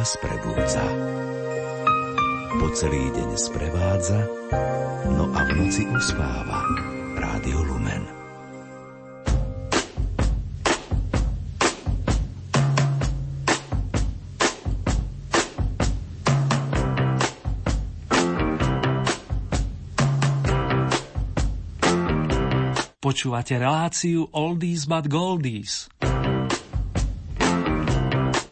vás prebúdza. Po celý deň sprevádza, no a v noci uspáva. Rádio Lumen. Počúvate reláciu Oldies but Goldies.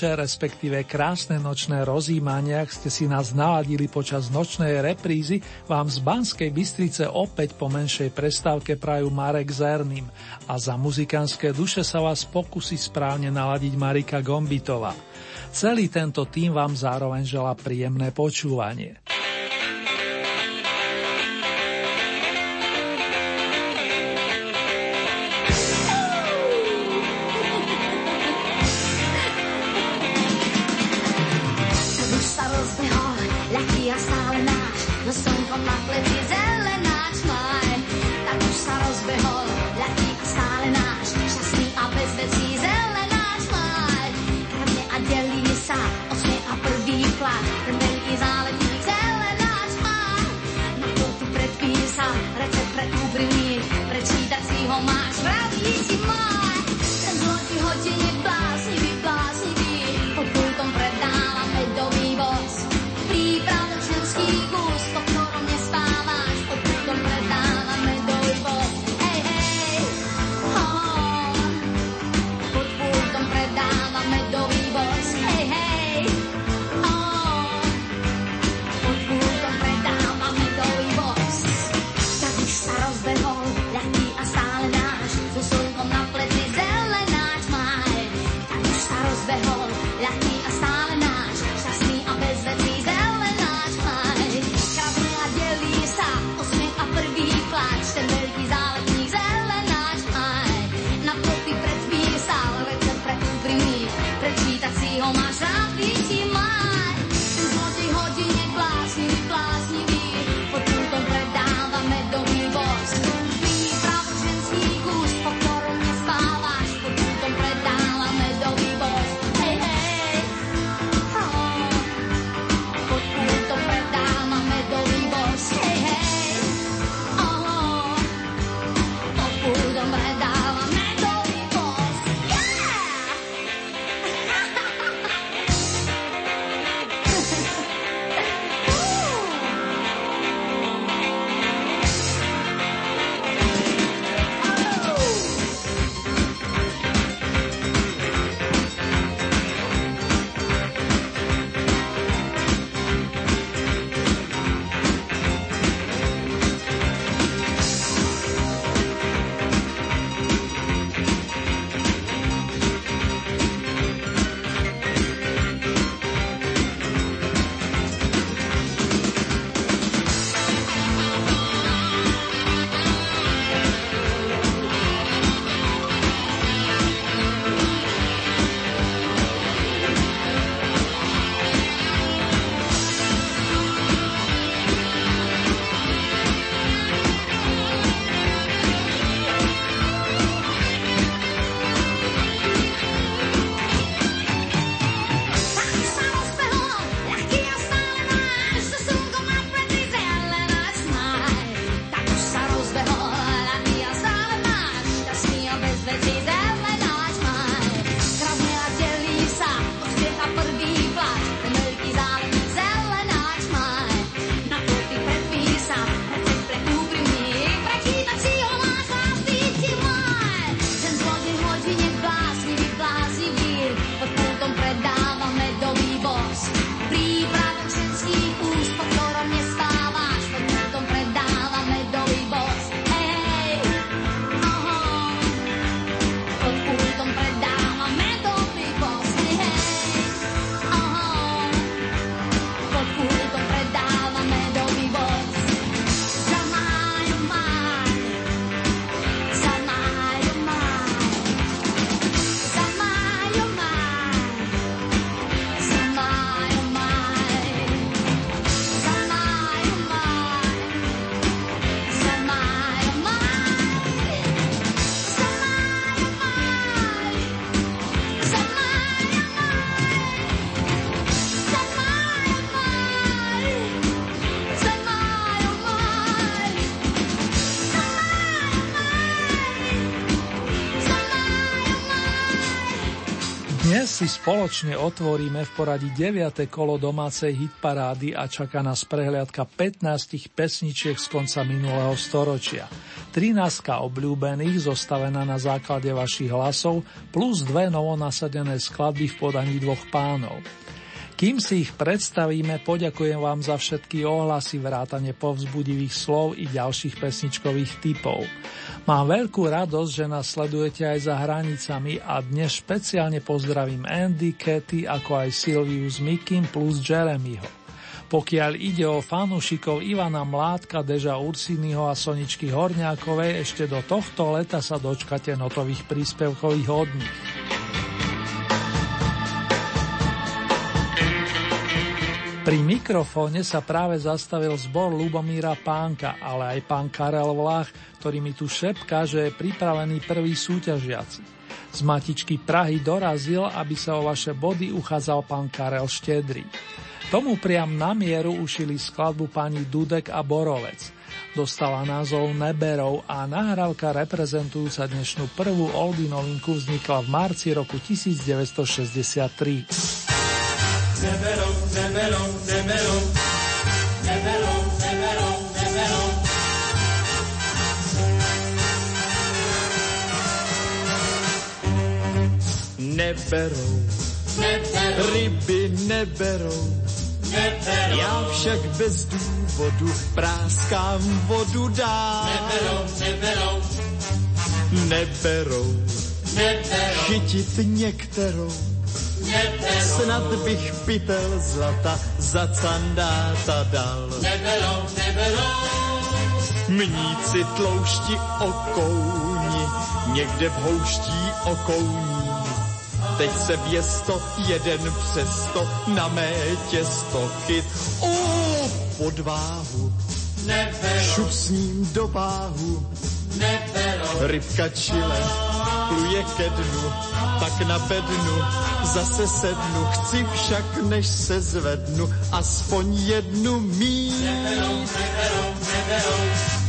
Večer, respektíve krásne nočné rozímanie, ak ste si nás naladili počas nočnej reprízy, vám z Banskej Bystrice opäť po menšej prestávke prajú Marek Zerným a za muzikánske duše sa vás pokusí správne naladiť Marika Gombitova. Celý tento tým vám zároveň žela príjemné počúvanie. Dnes si spoločne otvoríme v poradí 9. kolo domácej hitparády a čaká nás prehliadka 15 pesničiek z konca minulého storočia. 13 obľúbených zostavená na základe vašich hlasov plus dve novonasadené skladby v podaní dvoch pánov. Kým si ich predstavíme, poďakujem vám za všetky ohlasy, vrátane povzbudivých slov i ďalších pesničkových typov. Mám veľkú radosť, že nás sledujete aj za hranicami a dnes špeciálne pozdravím Andy, Katy, ako aj Silviu s Mikim plus Jeremyho. Pokiaľ ide o fanúšikov Ivana Mládka, Deža Ursiniho a Soničky Horňákovej, ešte do tohto leta sa dočkate notových príspevkových od. Pri mikrofóne sa práve zastavil zbor Lubomíra Pánka, ale aj pán Karel Vlach, ktorý mi tu šepká, že je pripravený prvý súťažiaci. Z matičky Prahy dorazil, aby sa o vaše body uchádzal pán Karel Štedrý. Tomu priam na mieru ušili skladbu pani Dudek a Borovec. Dostala názov Neberov a nahrávka reprezentujúca dnešnú prvú Oldy novinku vznikla v marci roku 1963. Neberov, neberov, neberov, neberov, neberov, neberov. Neberou, neberou, ryby neberou, neberou. Já však bez důvodu práskám vodu dál. Neberou, neberou, neberou, neberou. chytit některou Snad bych pytel zlata za candáta dal. Neberou, neberou. Mníci tloušti okouni, někde v houští okouní. Teď se věsto jeden přesto na mé těsto chyt. O, podváhu, neberou. šup s ním do váhu. Neberou. Rybka čile, pluje ke dnu, tak na bednu zase sednu. Chci však, než se zvednu, aspoň jednu mít. Neberou, neberou, neberou.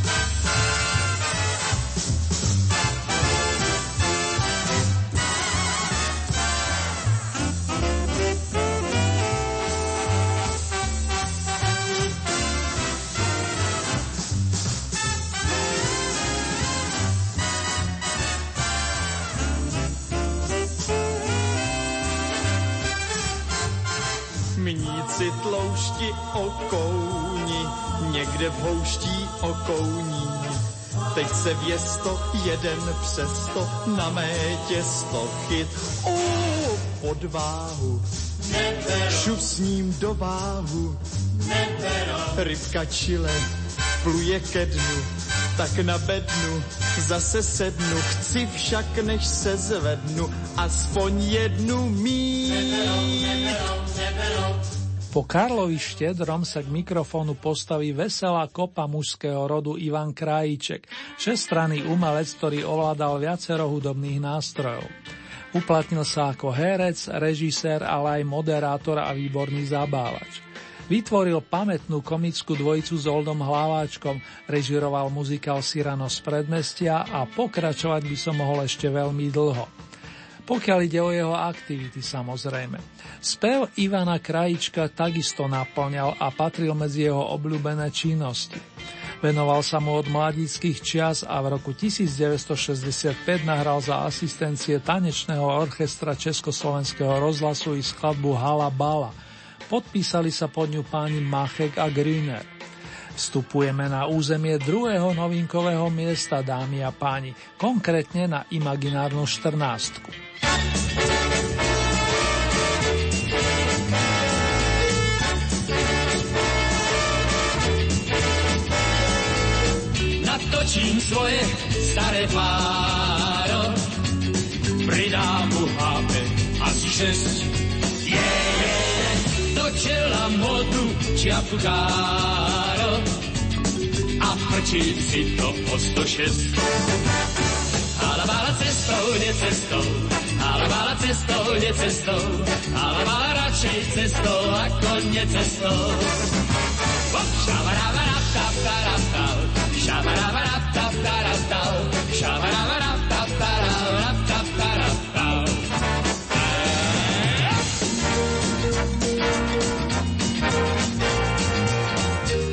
Okouni, někde v houští okouní. Teď se věsto jeden přesto na mé těsto chyt. O, podváhu, šup s ním do váhu. Rybka čile pluje ke dnu, tak na bednu zase sednu. Chci však, než se zvednu, aspoň jednu mít. Neberou, neberou, neberou. Po Karlovi Štedrom sa k mikrofónu postaví veselá kopa mužského rodu Ivan Krajíček, šestranný umelec, ktorý ovládal viacero hudobných nástrojov. Uplatnil sa ako herec, režisér, ale aj moderátor a výborný zabávač. Vytvoril pamätnú komickú dvojicu s Oldom Hlaváčkom, režiroval muzikál Sirano z predmestia a pokračovať by som mohol ešte veľmi dlho pokiaľ ide o jeho aktivity samozrejme. Spev Ivana Krajička takisto naplňal a patril medzi jeho obľúbené činnosti. Venoval sa mu od mladíckých čias a v roku 1965 nahral za asistencie tanečného orchestra Československého rozhlasu i skladbu Hala Bala. Podpísali sa pod ňu páni Machek a Grüner. Vstupujeme na územie druhého novinkového miesta, dámy a páni, konkrétne na imaginárnu 14. Natočím svoje staré páro, pridám mu hápe asi šest. Je, je, do čela modu čiapkáro a prčím si to po 106. Ale bála cestou, nie cestou, ale mala cestou, nie cestou, ale mala radšej cestou ako nie cestou. Šabarabaraftaftaraftal, šabarabaraftaftaraftal, šabarabaraftaftaraftal.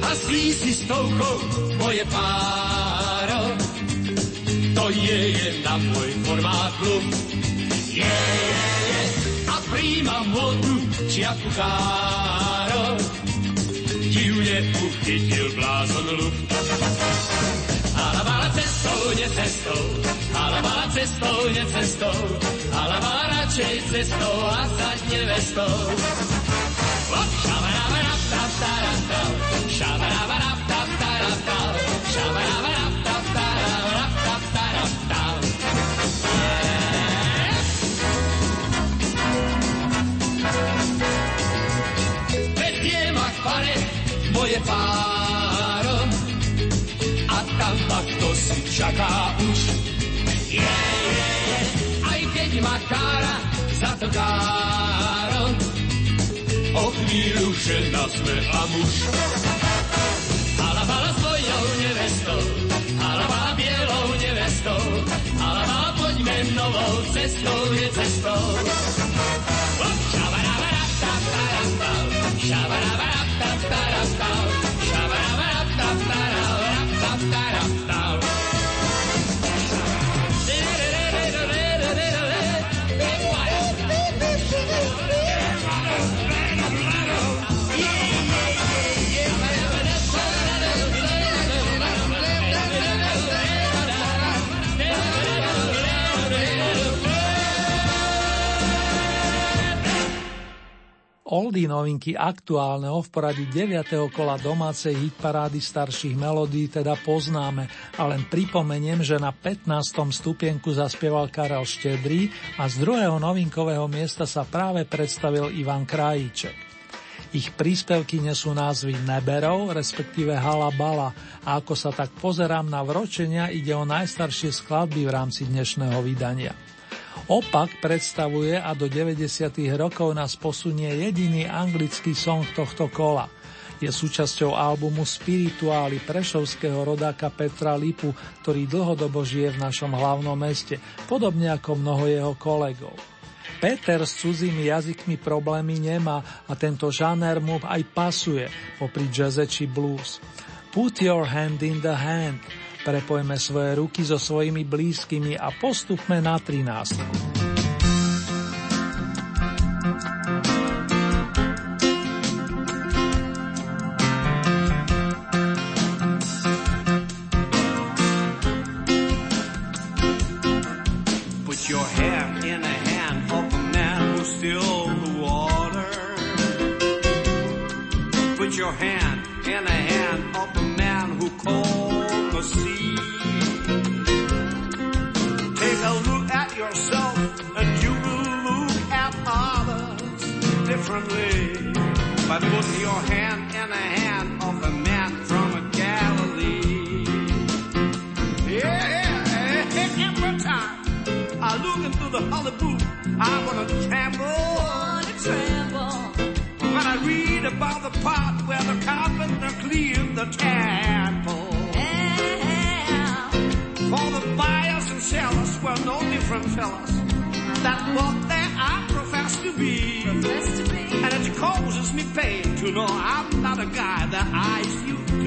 Haslí si s toukou moje páro, to je jedna môj formát klub. Je, je, je, a príjma modu, čiapku káro. Divne uchytil blázon luft. Halabala cestou, nie cestou, halabala cestou, nie cestou, halabala radšej cestou a stať nevestou. moje kto si čaká už. Je, je, je, aj keď ma kára za to káro, o chvíľu žena sme a muž. Halabala s tvojou nevestou, halabala bielou nevestou, halabala poďme novou cestou, je cestou. Shabarabara, shabarabara, Oldy novinky aktuálneho v poradí 9. kola domácej hitparády starších melódií teda poznáme a len pripomeniem, že na 15. stupienku zaspieval Karel Štedrý a z druhého novinkového miesta sa práve predstavil Ivan Krajíček. Ich príspevky nesú názvy Neberov, respektíve Halabala a ako sa tak pozerám na vročenia, ide o najstaršie skladby v rámci dnešného vydania. Opak predstavuje a do 90. rokov nás posunie jediný anglický song tohto kola. Je súčasťou albumu Spirituály prešovského rodáka Petra Lipu, ktorý dlhodobo žije v našom hlavnom meste, podobne ako mnoho jeho kolegov. Peter s cudzími jazykmi problémy nemá a tento žáner mu aj pasuje, popri jazze či blues. Put your hand in the hand – Prepojme svoje ruky so svojimi blízkymi a postupme na 13. differently. By putting your hand in the hand of a man from a Galilee. Yeah, every time I look into the Hollywood, I wanna tremble. Wanna tremble. When I read about the part where the carpenter cleared the temple. Yeah. For the buyers and sellers were no different fellas. That what they are. Professed to be. And it causes me pain to know I'm not a guy that eyes you.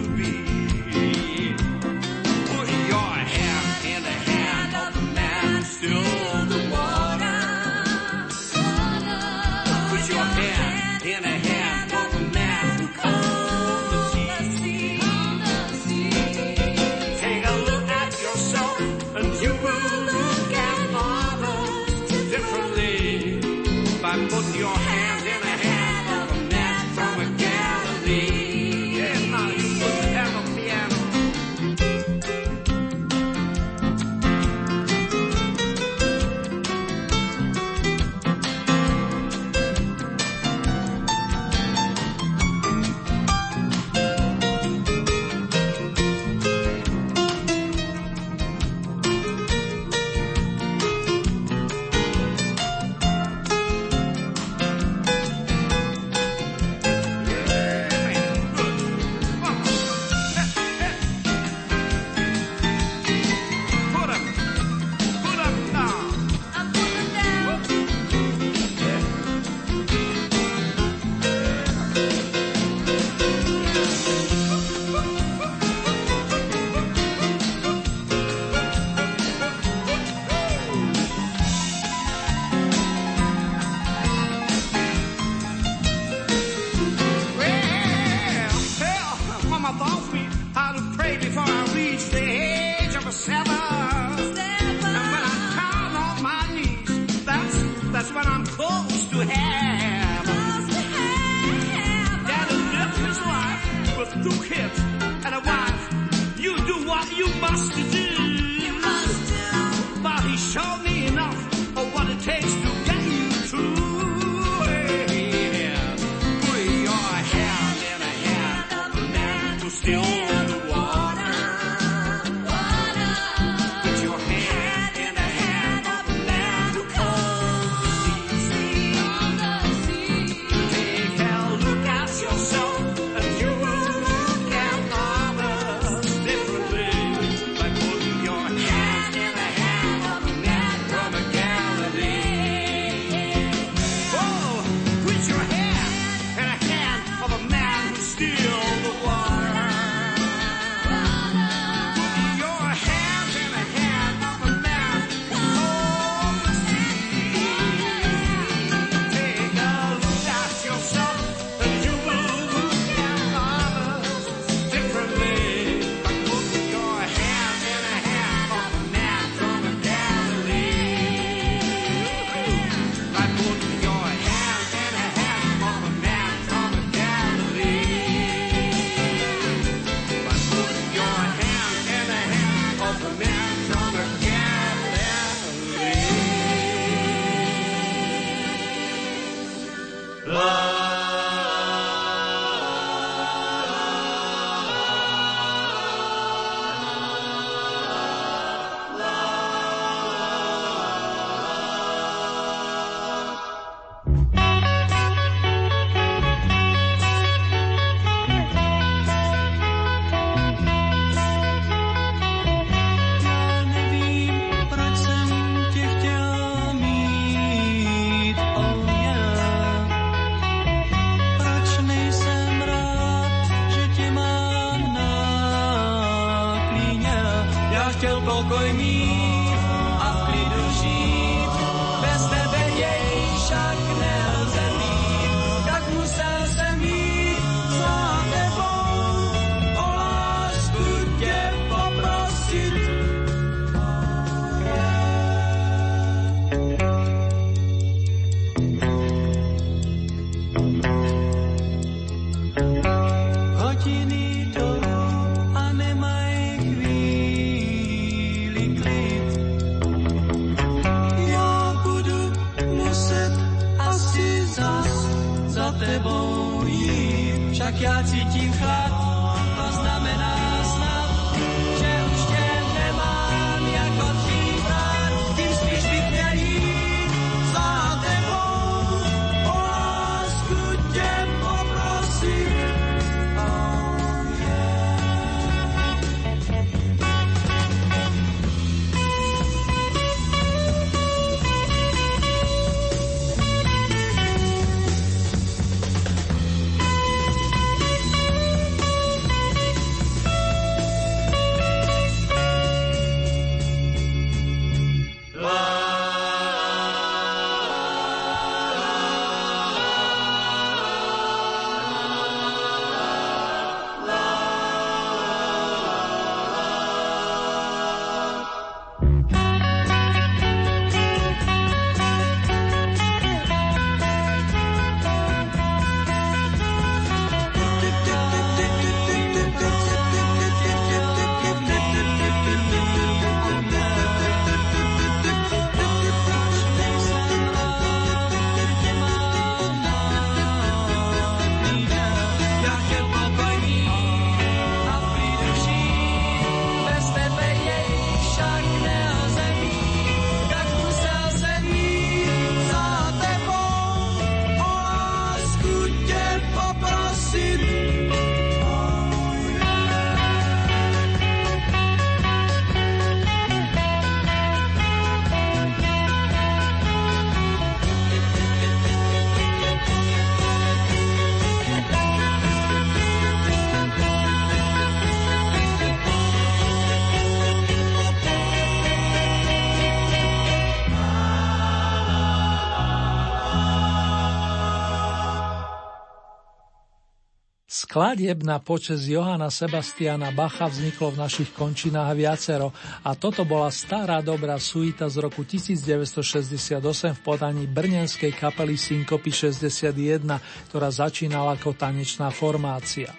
Skladieb na počes Johana Sebastiana Bacha vzniklo v našich končinách viacero a toto bola stará dobrá suita z roku 1968 v podaní brnenskej kapely Syncopy 61, ktorá začínala ako tanečná formácia.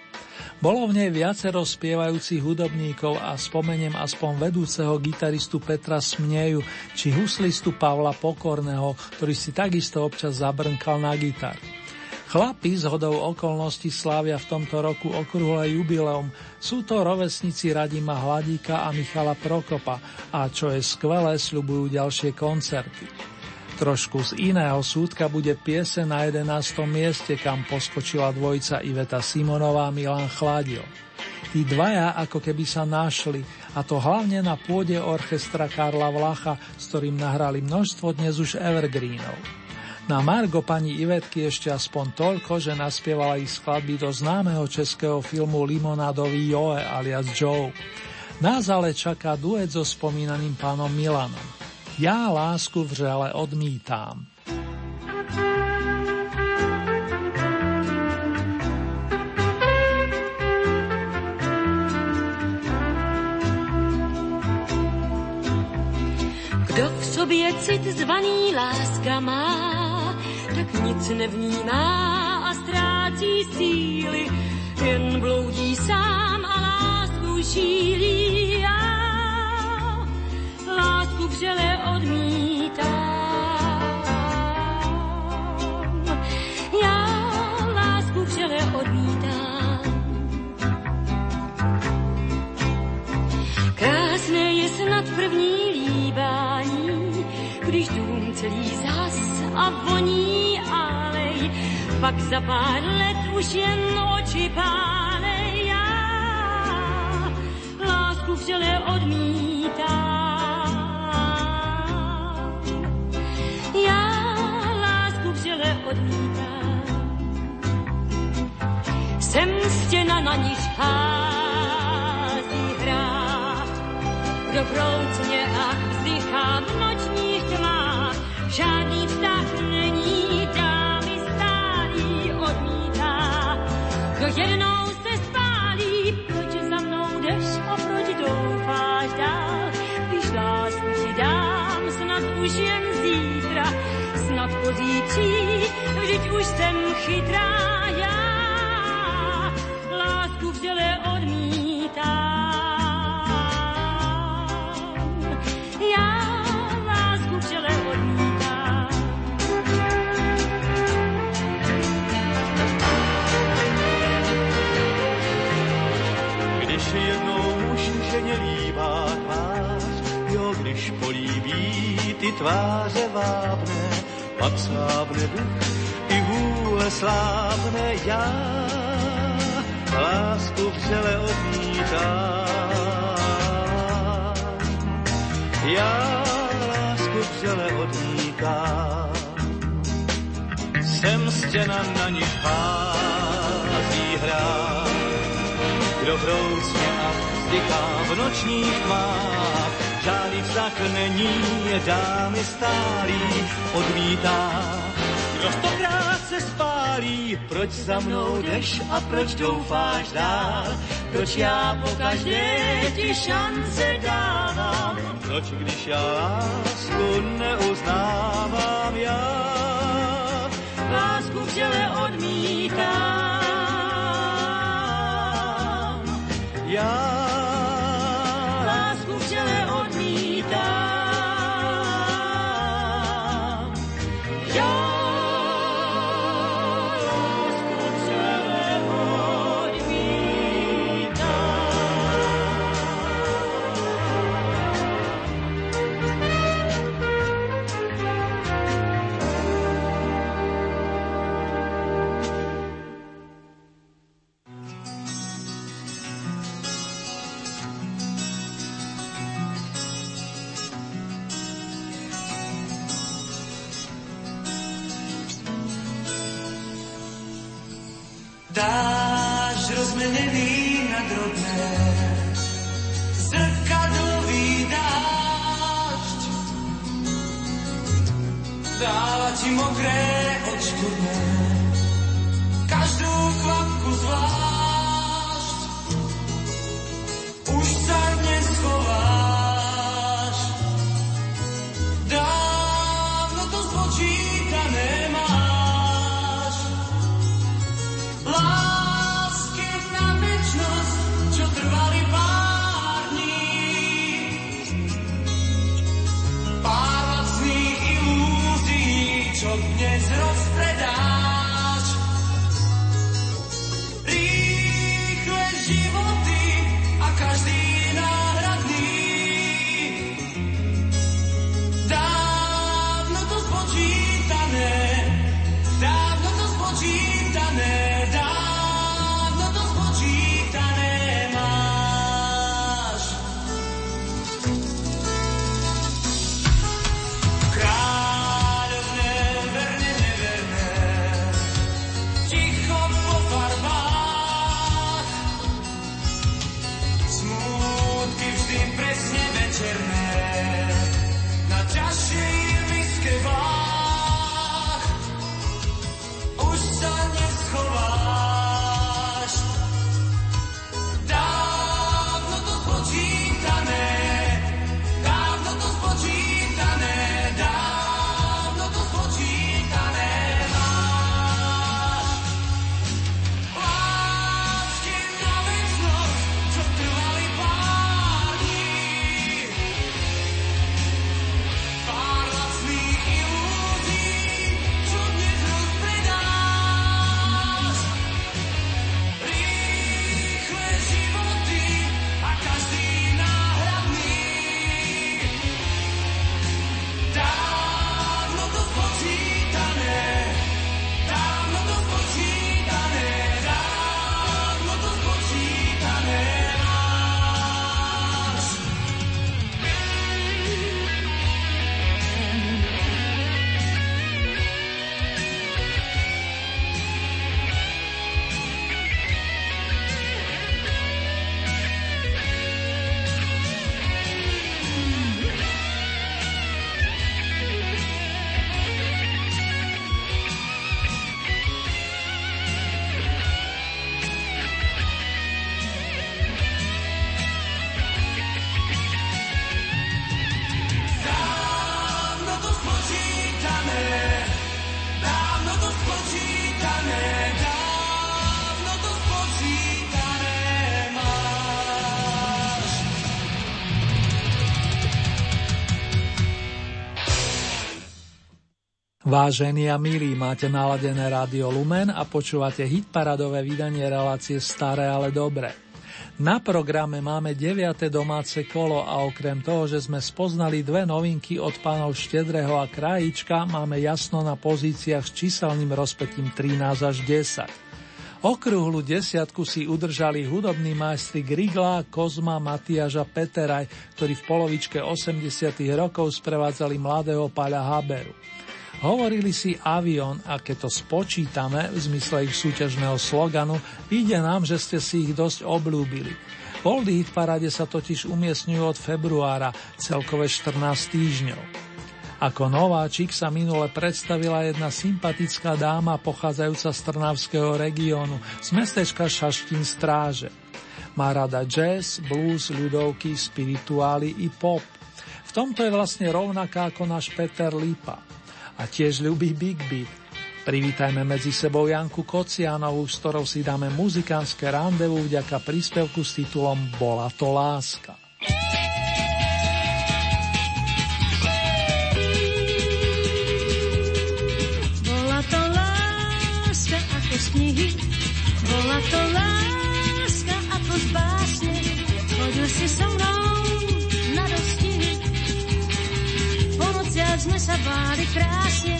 Bolo v nej viacero spievajúcich hudobníkov a spomeniem aspoň vedúceho gitaristu Petra Smneju či huslistu Pavla Pokorného, ktorý si takisto občas zabrnkal na gitaru. Chlapi z hodou okolností slávia v tomto roku okrúhle jubileum. Sú to rovesníci Radima Hladíka a Michala Prokopa a čo je skvelé, sľubujú ďalšie koncerty. Trošku z iného súdka bude piese na 11. mieste, kam poskočila dvojica Iveta Simonová a Milan Chladil. Tí dvaja ako keby sa našli, a to hlavne na pôde orchestra Karla Vlacha, s ktorým nahrali množstvo dnes už evergreenov. Na Margo pani Ivetky ešte aspoň toľko, že naspievala ich skladby do známeho českého filmu Limonádový Joe alias Joe. Nás ale čaká duet so spomínaným pánom Milanom. Ja lásku vřele odmítám. Kdo v sobě cit zvaný láska má, nic nevnímá a ztrácí síly, pak za pár let už jen oči pálej. Já lásku vřele odmítám. odmítám. Jsem stěna, na níž hází hrát. Kdo vroucně a vzdychá v nočních tmách, žádný Kdo jednou se spálí, proč za mnou jdeš a proč doufáš dál, když lásku ti dám, snad už jen zítra, snad pozítří vždyť už jsem chytrá když políbí ty tváře vábné, pak slábne duch vůle slávne já, lásku vřele odmítám. Já lásku vřele odmítám. Jsem stěna, na ní hází hrá. Kdo hroucně a vzdychá v nočních tmách, žádný vztah není, dámy stálý odmítá. Kdo stokrát se spálí, proč za mnou jdeš a proč doufáš dál? Proč já po každé ti šance dávám? Proč když já lásku neuznávám já? Lásku v těle odmítám. Já Vážení a milí, máte naladené rádio Lumen a počúvate hitparadové vydanie relácie Staré, ale dobré. Na programe máme 9. domáce kolo a okrem toho, že sme spoznali dve novinky od pánov Štedrého a Krajíčka, máme jasno na pozíciách s číselným rozpetím 13 až 10. Okrúhlu desiatku si udržali hudobní majstri Grigla, Kozma, Matiaž a Peteraj, ktorí v polovičke 80. rokov sprevádzali mladého Paľa Haberu. Hovorili si avion a keď to spočítame v zmysle ich súťažného sloganu, ide nám, že ste si ich dosť oblúbili. V Oldy Hit Parade sa totiž umiestňujú od februára, celkové 14 týždňov. Ako nováčik sa minule predstavila jedna sympatická dáma pochádzajúca z Trnavského regiónu, z mestečka Šaštín Stráže. Má rada jazz, blues, ľudovky, spirituály i pop. V tomto je vlastne rovnaká ako náš Peter Lipa a tiež ľubí Big Beat. Privítajme medzi sebou Janku Kocianovú, s ktorou si dáme muzikánske randevu vďaka príspevku s titulom Bola to láska. Bola to láska ako z knihy, bola to láska ako z básne, chodil si so mnou sme sa báli krásne,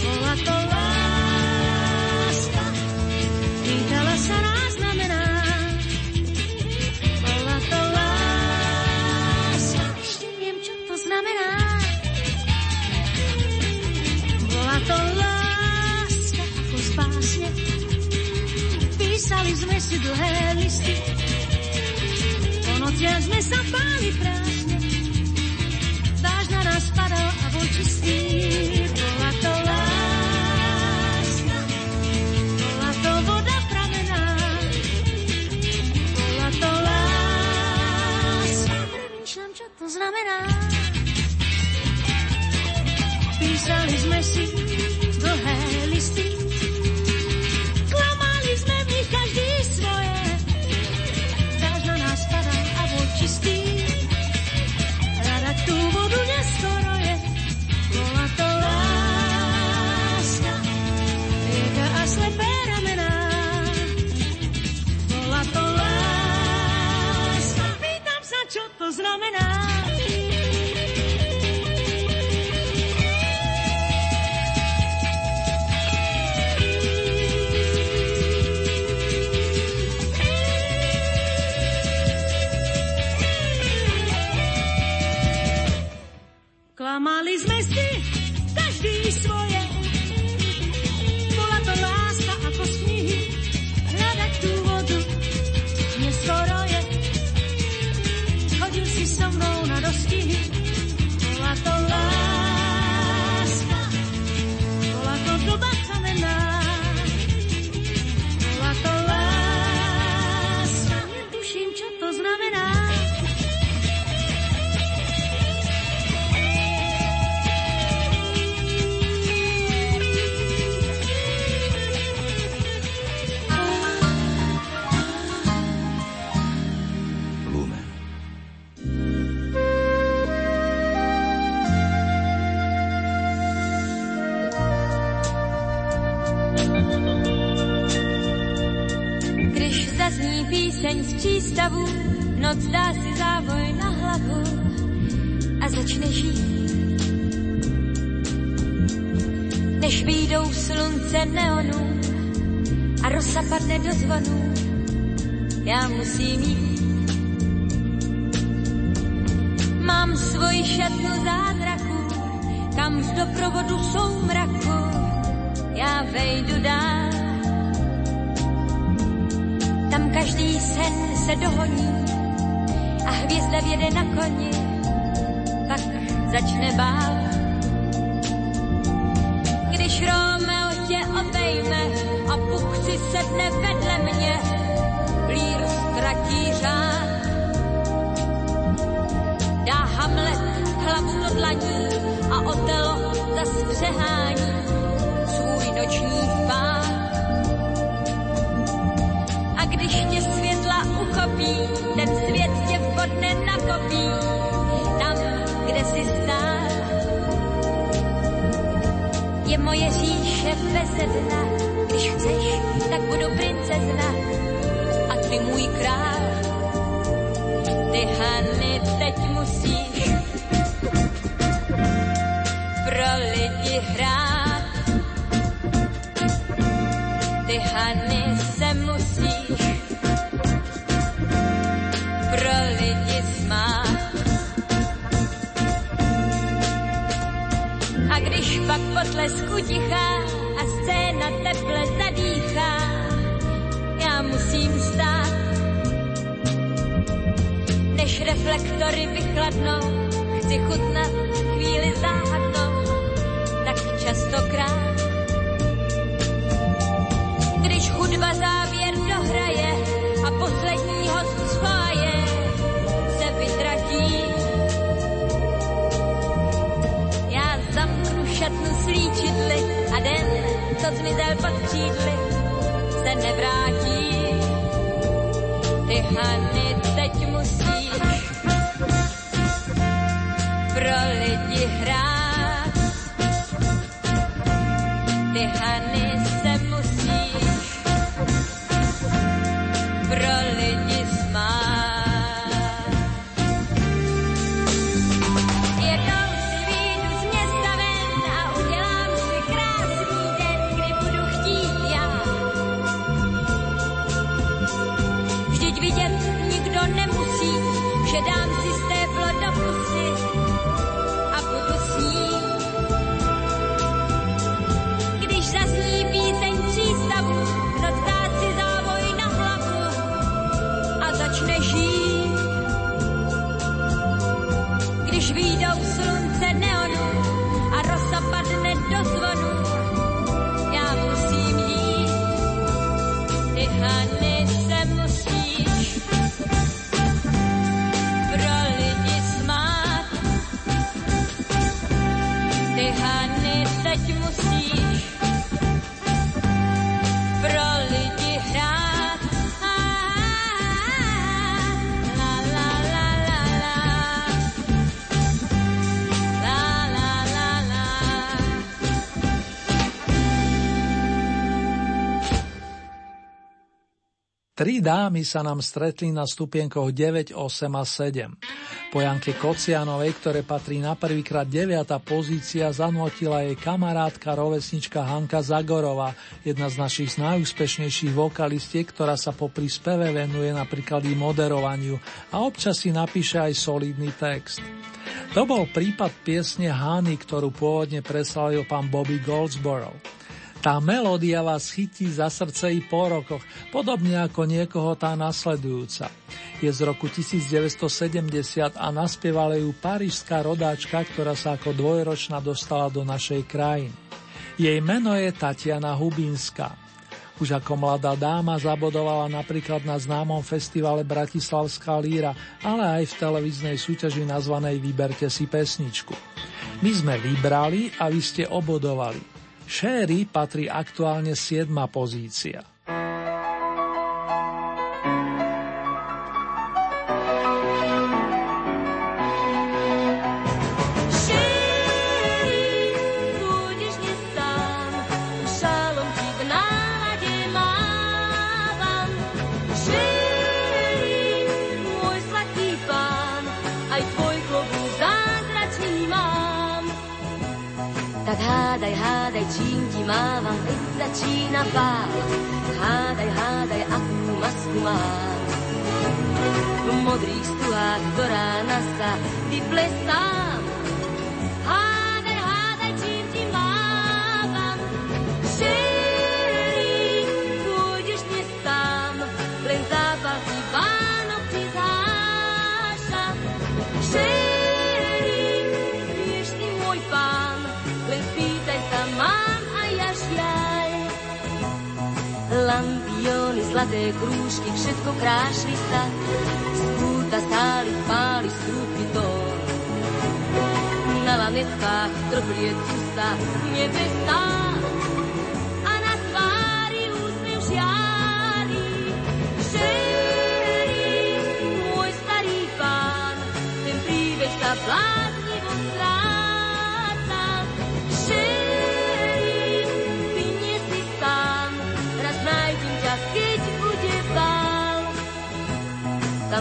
bola to láska. Pýtala sa nás znamená, bola to láska. Ešte viem, čo to znamená. Bola to láska ako z. Písali sme si dlhé listy, po nociach sme sa báli krásne nás padal a bol čistý. Uchopí, ten svět tě vhodne nakopí, tam, kde si stál. je moje říše bezedna. Když chceš, tak budu princezna a ty můj král. Ty Hany teď musíš pro lidi hrát. Ty Hany potlesku tichá a scéna teple zadýchá, já musím stát. Než reflektory vychladnou, chci chutnat chvíli záhadnou, tak častokrát. Když hudba závěr šatnu slíčidly a den, co zmizel pod křídly, se nevrátí. Ty Hany teď musíš Tri dámy sa nám stretli na stupienkoch 9, 8 a 7. Po Janke Kocianovej, ktoré patrí na prvýkrát 9. pozícia, zanotila jej kamarátka, rovesnička Hanka Zagorová, jedna z našich najúspešnejších vokalistiek, ktorá sa po speve venuje napríklad i moderovaniu a občas si napíše aj solidný text. To bol prípad piesne Hany, ktorú pôvodne preslavil pán Bobby Goldsboro. Tá melódia vás chytí za srdce i po rokoch, podobne ako niekoho tá nasledujúca. Je z roku 1970 a naspievala ju parížská rodáčka, ktorá sa ako dvojročná dostala do našej krajiny. Jej meno je Tatiana Hubinská. Už ako mladá dáma zabodovala napríklad na známom festivale Bratislavská líra, ale aj v televíznej súťaži nazvanej Vyberte si pesničku. My sme vybrali a vy ste obodovali. Sherry patrí aktuálne 7. pozícia. Modrých stuhách do rána sa vyplesám. Hádaj, hádaj, čím ti mávam. Sherry, pôjdeš dnes sám, len zábal ti Vánok ti zháša. Sherry, ty môj pán, len spýtaj sa, mám aj ja žiaľ. Lampiony, zlaté krúžky, všetko krášli sa, stáli páli strúpy tón. Na lanetkách trhliecu sa nebesá a na tvári úsmev žiari. Sherry, môj starý pán, ten príbeh sa bláznivo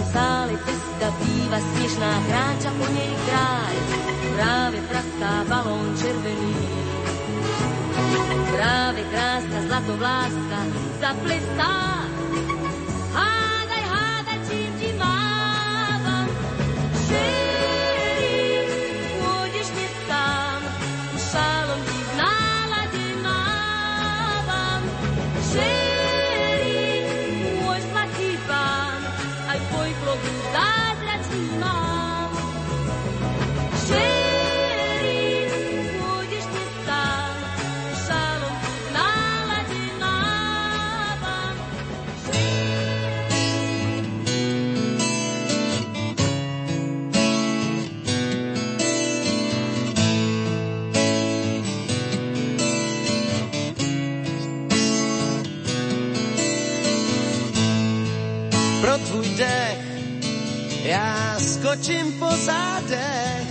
Stále pista býva sněžná kráč po něj kráj. práve praská balón červený. Právě kráska zlatovláska zaplistá. Ah! pozádech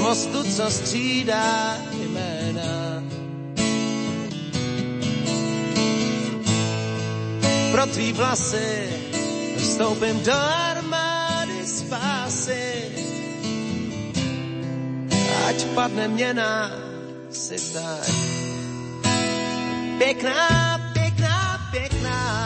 mostu, co střídá jména. Pro tvý vlasy vstoupím do armády spásy, ať padne měna si tak. Pěkná, pěkná, pěkná.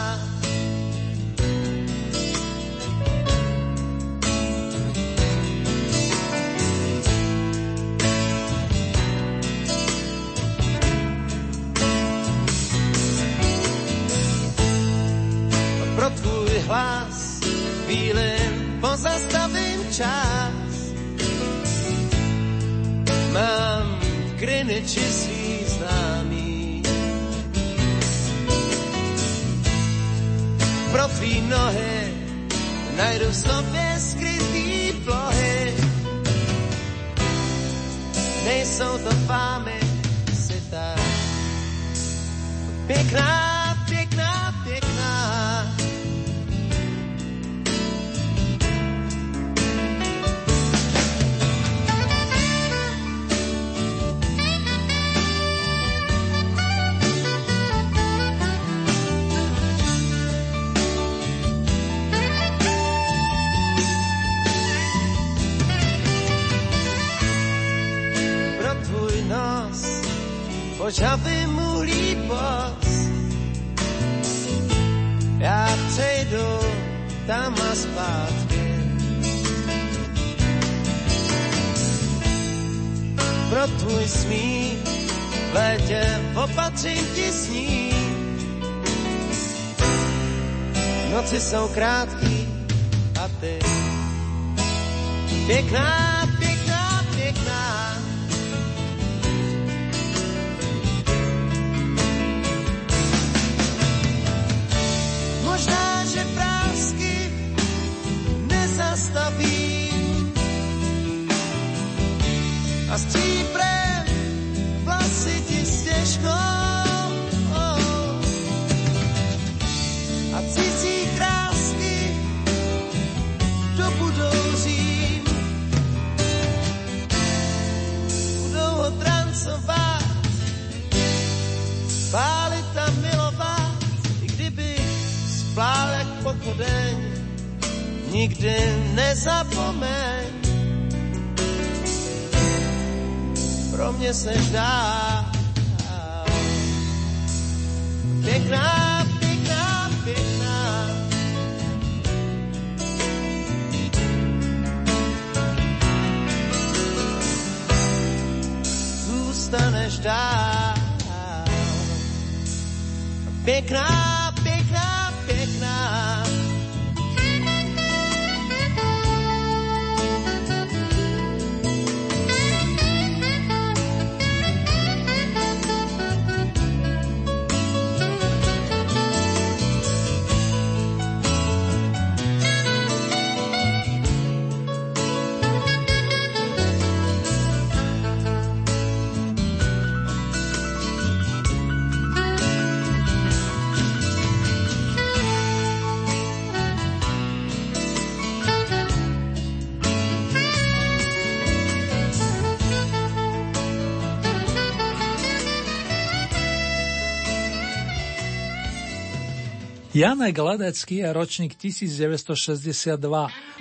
Janek Ledecký je ročník 1962,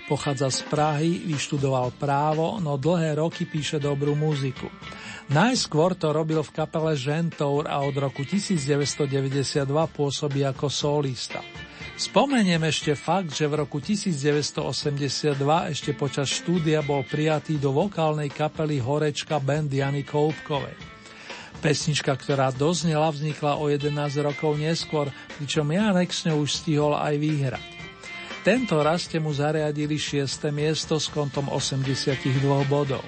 pochádza z Prahy, vyštudoval právo, no dlhé roky píše dobrú muziku. Najskôr to robil v kapele Žentour a od roku 1992 pôsobí ako solista. Spomeniem ešte fakt, že v roku 1982 ešte počas štúdia bol prijatý do vokálnej kapely Horečka band Jany Koupkovej. Pesnička, ktorá doznela, vznikla o 11 rokov neskôr, pričom Janek s ňou už stihol aj výhrať. Tento raz ste mu zariadili 6. miesto s kontom 82 bodov.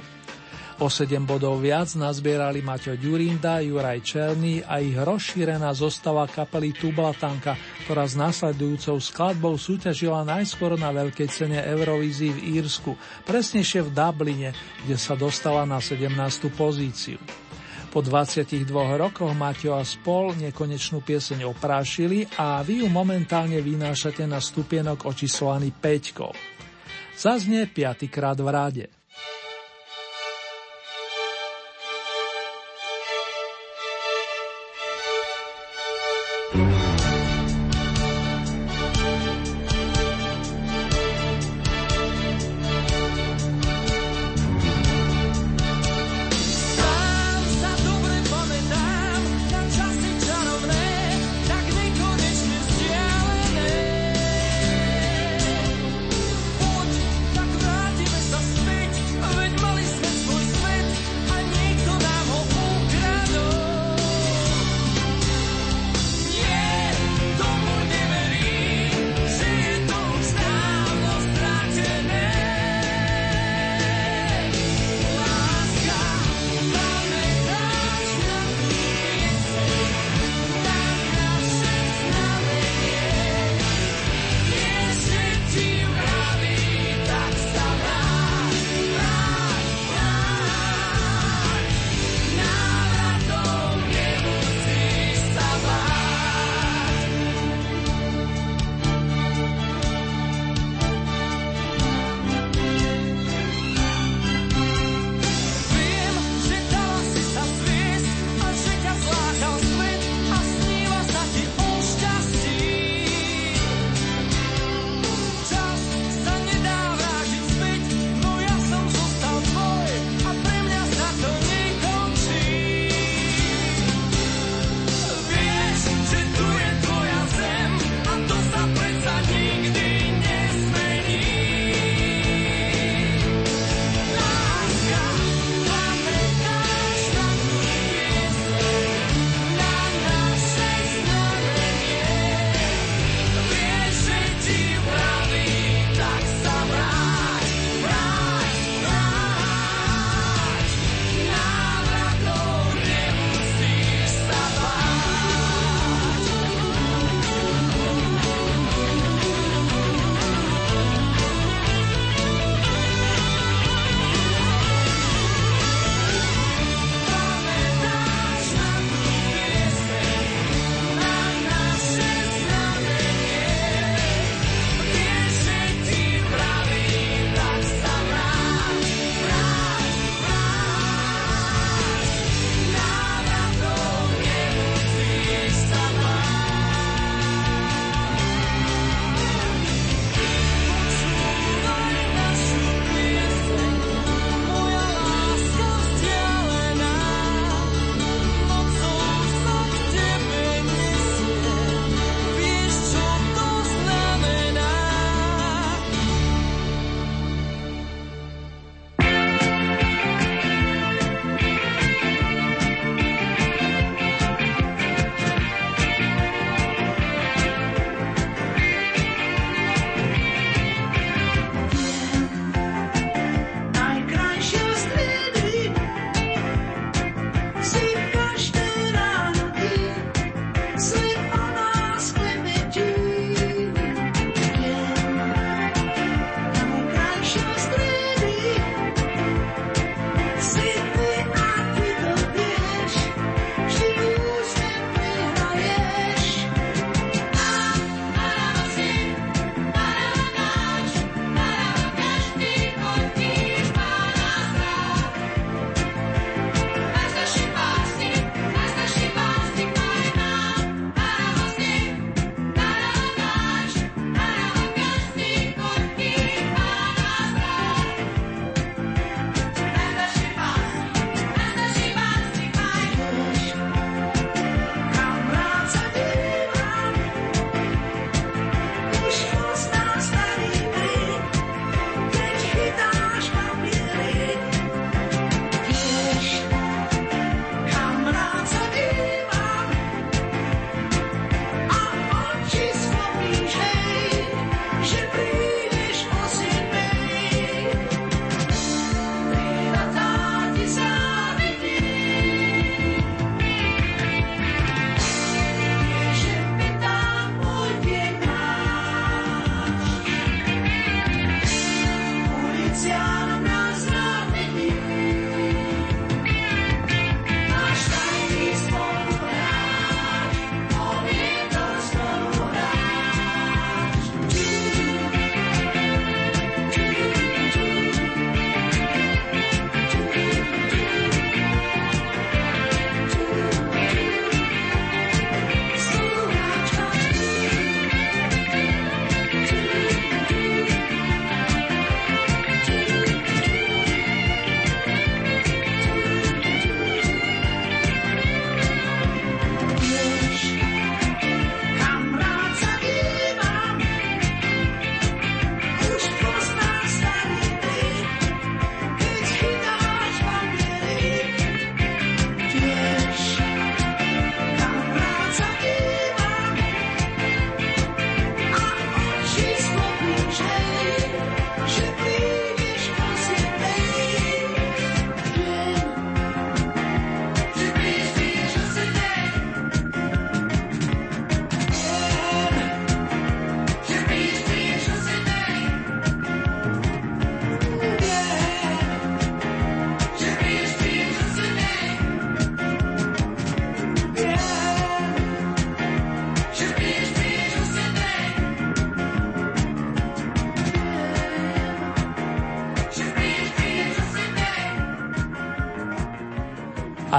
O 7 bodov viac nazbierali Maťo Ďurinda, Juraj Černý a ich rozšírená zostava kapely Tublatanka, ktorá s následujúcou skladbou súťažila najskôr na veľkej cene Eurovízii v Írsku, presnejšie v Dubline, kde sa dostala na 17. pozíciu. Po 22 rokoch Maťo a spol nekonečnú pieseň oprášili a vy ju momentálne vynášate na stupienok očíslovaný 5. Zaznie piatýkrát v rade.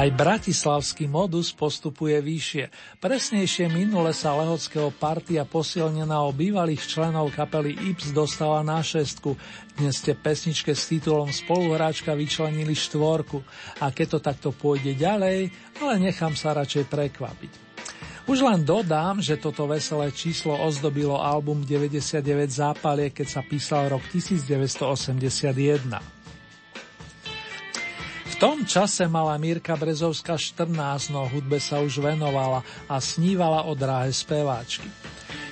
Aj bratislavský modus postupuje vyššie. Presnejšie minule sa lehockého partia posilnená o bývalých členov kapely Ips dostala na šestku. Dnes ste pesničke s titulom Spoluhráčka vyčlenili štvorku. A keď to takto pôjde ďalej, ale nechám sa radšej prekvapiť. Už len dodám, že toto veselé číslo ozdobilo album 99 zápalie, keď sa písal rok 1981 tom čase mala Mírka Brezovská 14, no hudbe sa už venovala a snívala o dráhe speváčky.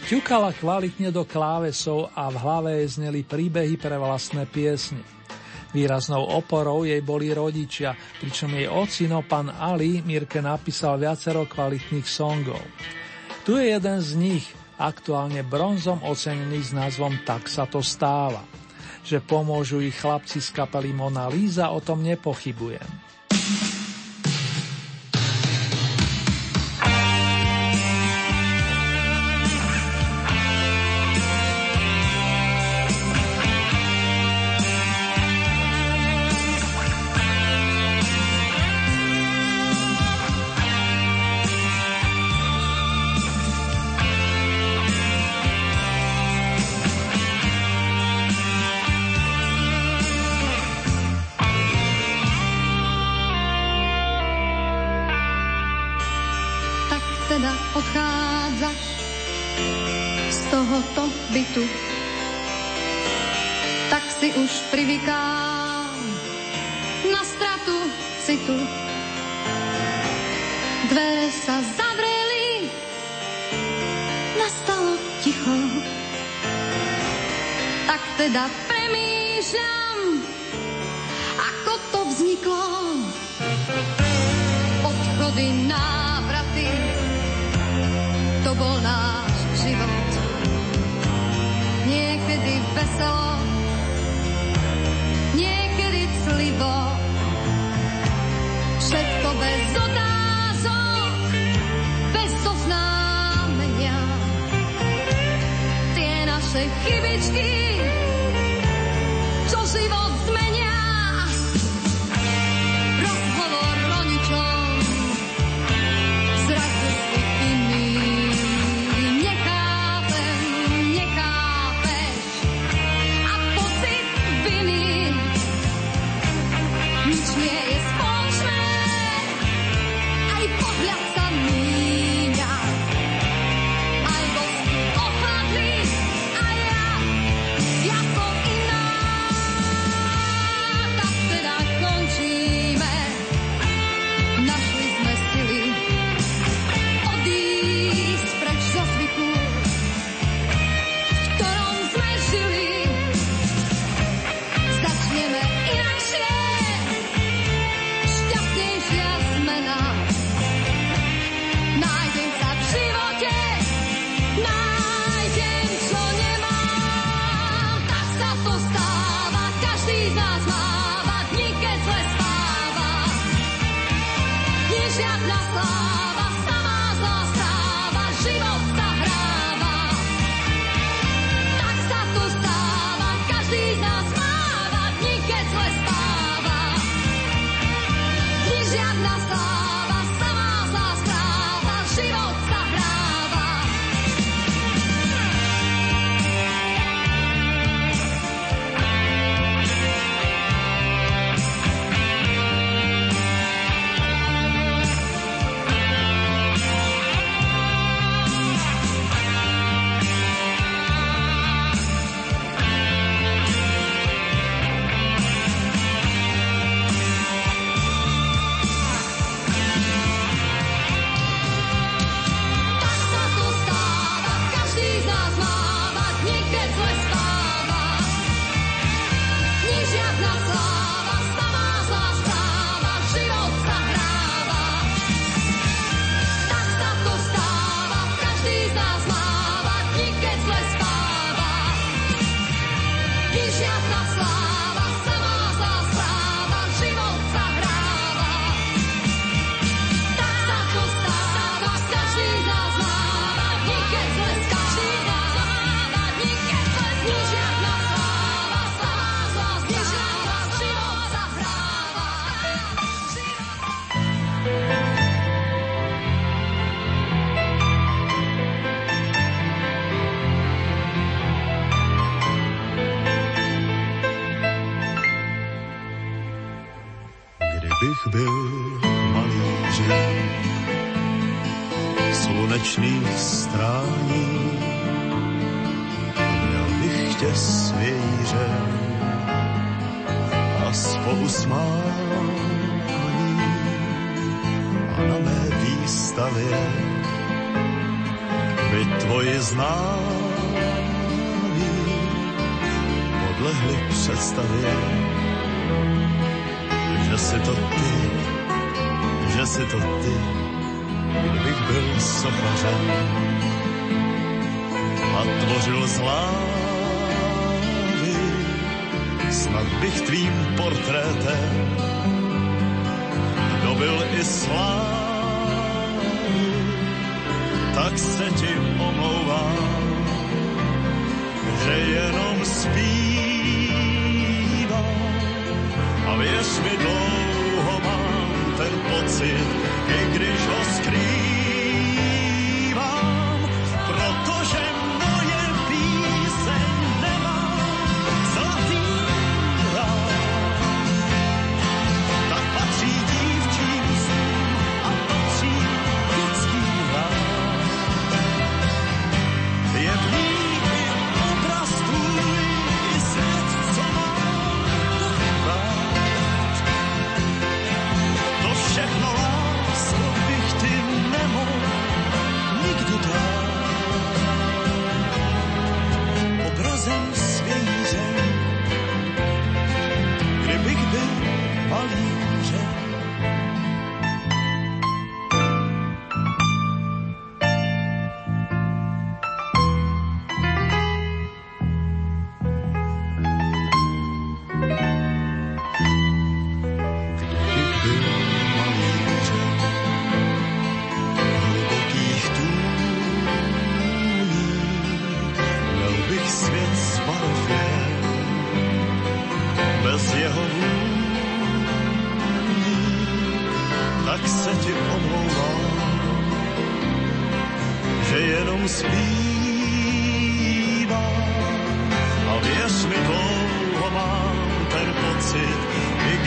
Ťukala kvalitne do klávesov a v hlave jej zneli príbehy pre vlastné piesne. Výraznou oporou jej boli rodičia, pričom jej ocino, pán Ali, Mirke napísal viacero kvalitných songov. Tu je jeden z nich, aktuálne bronzom ocenený s názvom Tak sa to stáva. Že pomôžu ich chlapci z kapely Mona Lisa, o tom nepochybujem. teda premýšľam, ako to vzniklo. Odchody, návraty, to bol náš život. Niekedy veselo, niekedy clivo, všetko bez otázok, bez oznámenia. Tie naše chybičky receive all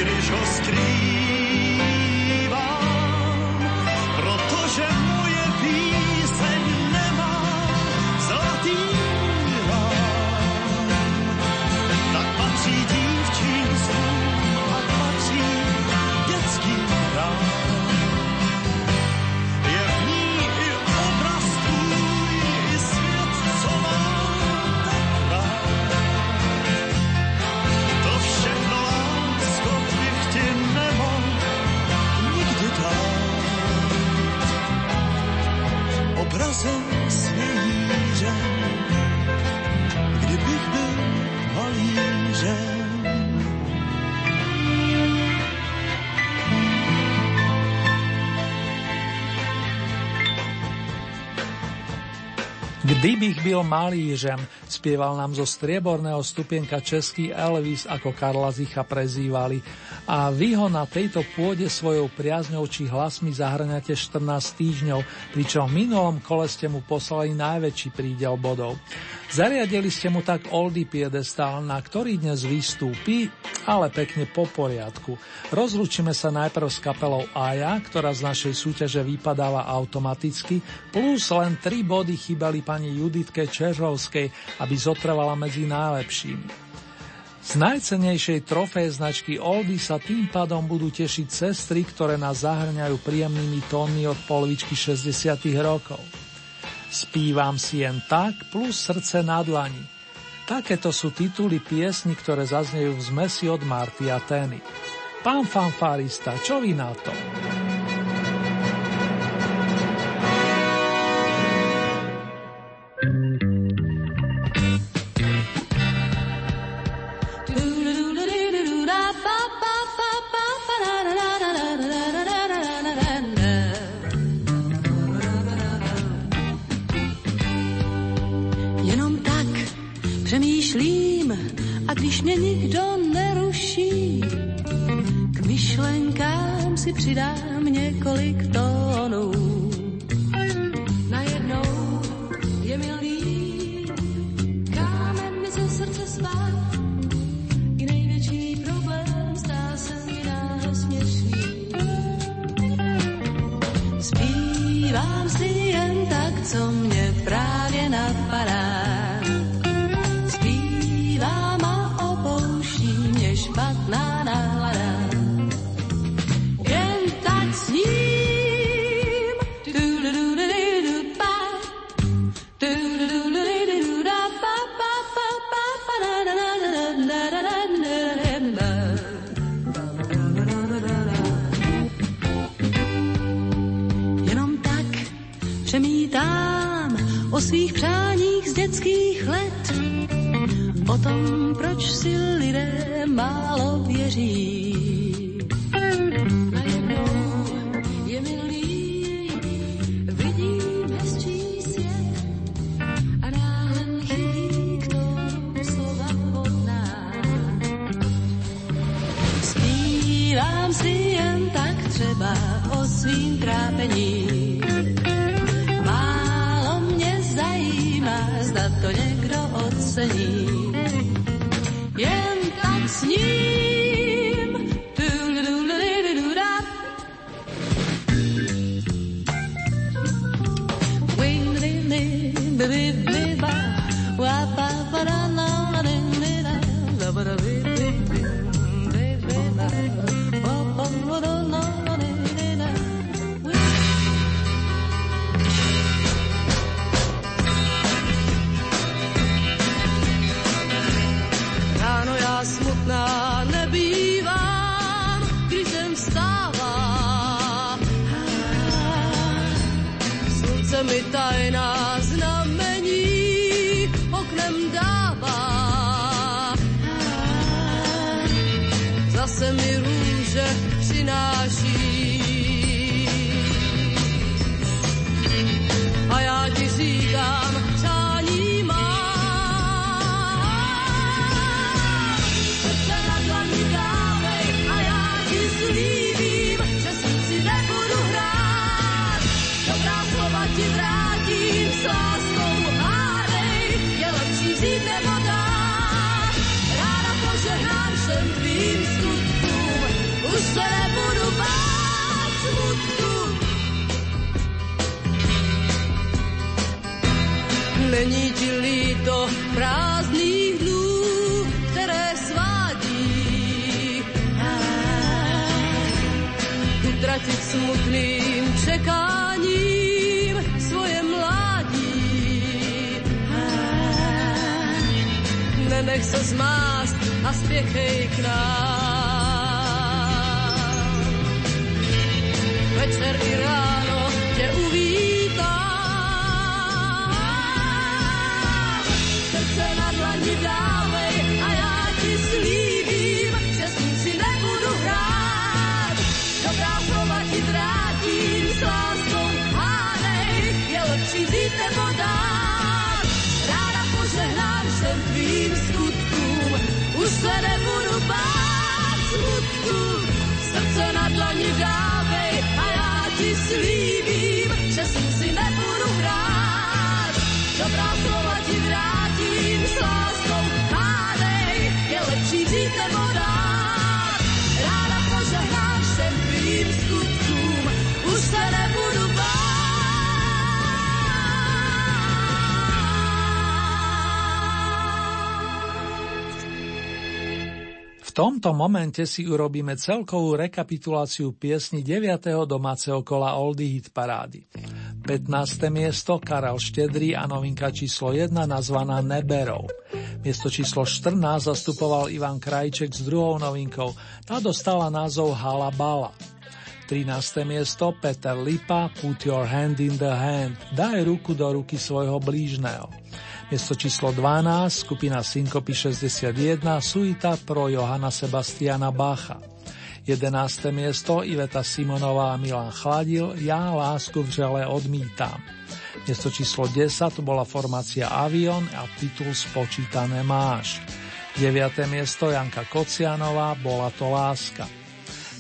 když ho skrývám, Byl malířem, spieval nám zo strieborného stupienka český Elvis, ako Karla Zicha prezývali. A vy ho na tejto pôde svojou priazňou či hlasmi zahrňate 14 týždňov, pričom v minulom kole ste mu poslali najväčší prídel bodov. Zariadili ste mu tak oldy piedestál, na ktorý dnes vystúpi, ale pekne po poriadku. Rozlučíme sa najprv s kapelou Aja, ktorá z našej súťaže vypadáva automaticky, plus len 3 body chýbali pani Juditke Čežovskej, aby zotrvala medzi najlepšími. Z najcenejšej trofej značky Oldy sa tým pádom budú tešiť sestry, ktoré nás zahrňajú príjemnými tónmi od polovičky 60 rokov. Spívam si jen tak plus srdce na dlani. Takéto sú tituly piesni, ktoré zaznejú v zmesi od Marty a Teny. Pán fanfárista, čo vy na to? Mě nikdo neruší, k myšlenkám si přidám několik tónů. Friends. Yeah. Tomto momente si urobíme celkovú rekapituláciu piesni 9. domáceho kola Oldy Hit parády. 15. miesto Karel Štedrý a novinka číslo 1 nazvaná Neberov. Miesto číslo 14 zastupoval Ivan Krajček s druhou novinkou. Tá dostala názov Hala Bala. 13. miesto Peter Lipa Put your hand in the hand. Daj ruku do ruky svojho blížneho. Miesto číslo 12, skupina Syncopy 61, suita pro Johana Sebastiana Bacha. 11. miesto Iveta Simonová Milan Chladil, Ja lásku v žele odmítam. Miesto číslo 10 to bola formácia Avion a titul Spočítané máš. 9. miesto Janka Kocianová, Bola to láska.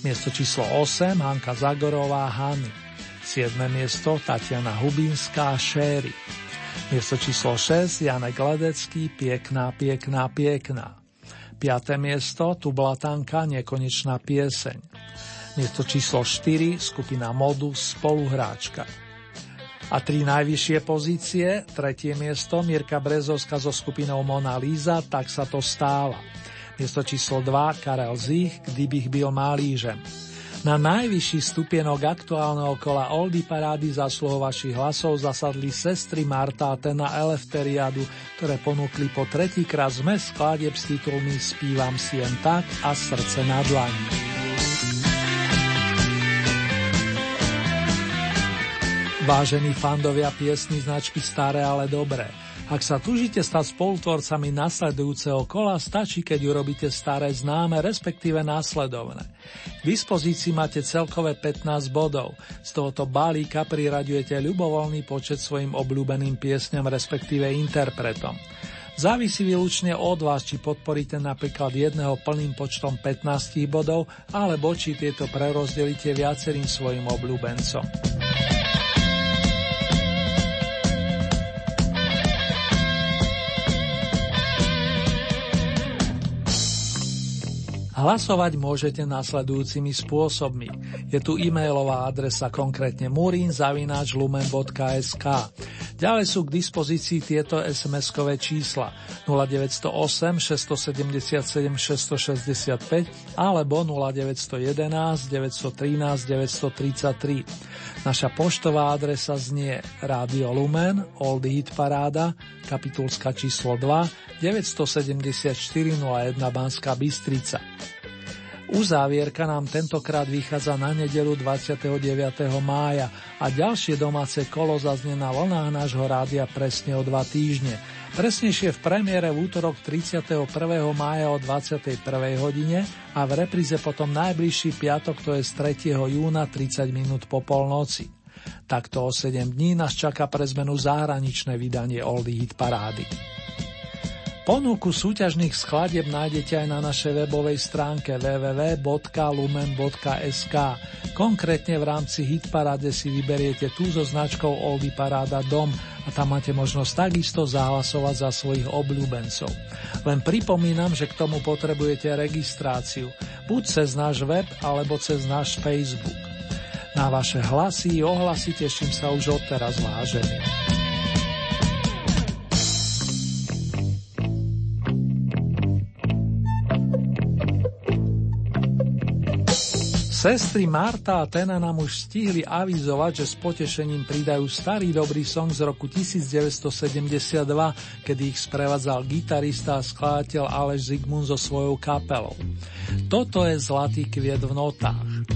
Miesto číslo 8 Hanka Zagorová, Hany. 7. miesto Tatiana Hubinská, Šéry. Miesto číslo 6 Janek Ledecký, Piekná, piekná, piekná. 5. miesto Tublatanka, Nekonečná pieseň. Miesto číslo 4 skupina Modus, Spoluhráčka. A tri najvyššie pozície, tretie miesto Mirka Brezovska so skupinou Mona Lisa, tak sa to stáva. Miesto číslo 2 Karel Zich, Kdybych byl malížem. Na najvyšší stupienok aktuálneho kola Oldy parády sluho vašich hlasov zasadli sestry Marta a Tena Elefteriadu, ktoré ponúkli po tretíkrát zmes skladeb s titulmi Spívam si jen tak a Srdce na dlani. Vážení fandovia piesny značky Staré, ale dobré. Ak sa tužite stať spolutvorcami nasledujúceho kola, stačí, keď urobíte staré známe, respektíve následovné. V dispozícii máte celkové 15 bodov. Z tohoto balíka priraďujete ľubovoľný počet svojim obľúbeným piesňam, respektíve interpretom. Závisí výlučne od vás, či podporíte napríklad jedného plným počtom 15 bodov, alebo či tieto prerozdelíte viacerým svojim obľúbencom. Hlasovať môžete nasledujúcimi spôsobmi. Je tu e-mailová adresa konkrétne murinzavináčlumen.sk. Ďalej sú k dispozícii tieto SMS-kové čísla 0908 677 665 alebo 0911 913 933. Naša poštová adresa znie Radio Lumen, Old Hit Paráda, kapitulska číslo 2, 974 01 Banská Bystrica. Uzávierka nám tentokrát vychádza na nedelu 29. mája a ďalšie domáce kolo zaznie na vlnách nášho rádia presne o dva týždne. Presnejšie v premiére v útorok 31. mája o 21. hodine a v repríze potom najbližší piatok, to je z 3. júna 30 minút po polnoci. Takto o 7 dní nás čaká pre zmenu zahraničné vydanie Oldie Hit Parády. Ponuku súťažných skladieb nájdete aj na našej webovej stránke www.lumen.sk. Konkrétne v rámci Hitparade si vyberiete tú so značkou Oldy Paráda Dom a tam máte možnosť takisto zahlasovať za svojich obľúbencov. Len pripomínam, že k tomu potrebujete registráciu, buď cez náš web alebo cez náš Facebook. Na vaše hlasy i ohlasy teším sa už odteraz vážený. Sestry Marta a Tena nám už stihli avizovať, že s potešením pridajú starý dobrý song z roku 1972, kedy ich sprevádzal gitarista a skladateľ Aleš Zigmund so svojou kapelou. Toto je Zlatý kviet v notách.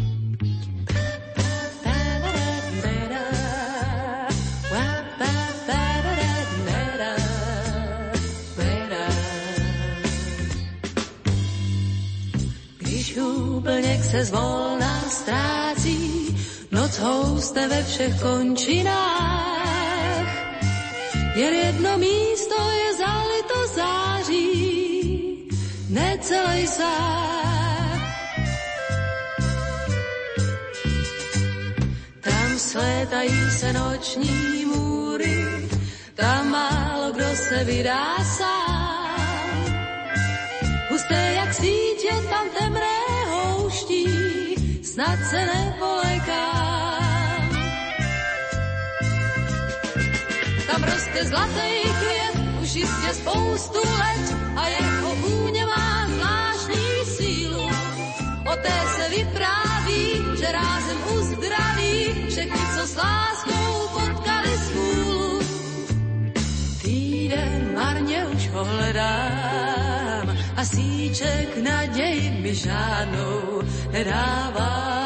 úplněk se ztrácí, noc houste ve všech končinách. Jen jedno místo je zalito září, necelej sám. Tam slétají se noční můry, tam málo kdo se vydá sám. Roste zlatý květ, už jistě spoustu let a jeho vůně má zvláštní sílu. O té se vypráví, že rázem uzdraví všechny, co s láskou potkali svůlu. Týden marně už ho hledám a síček naději mi žádnou nedává.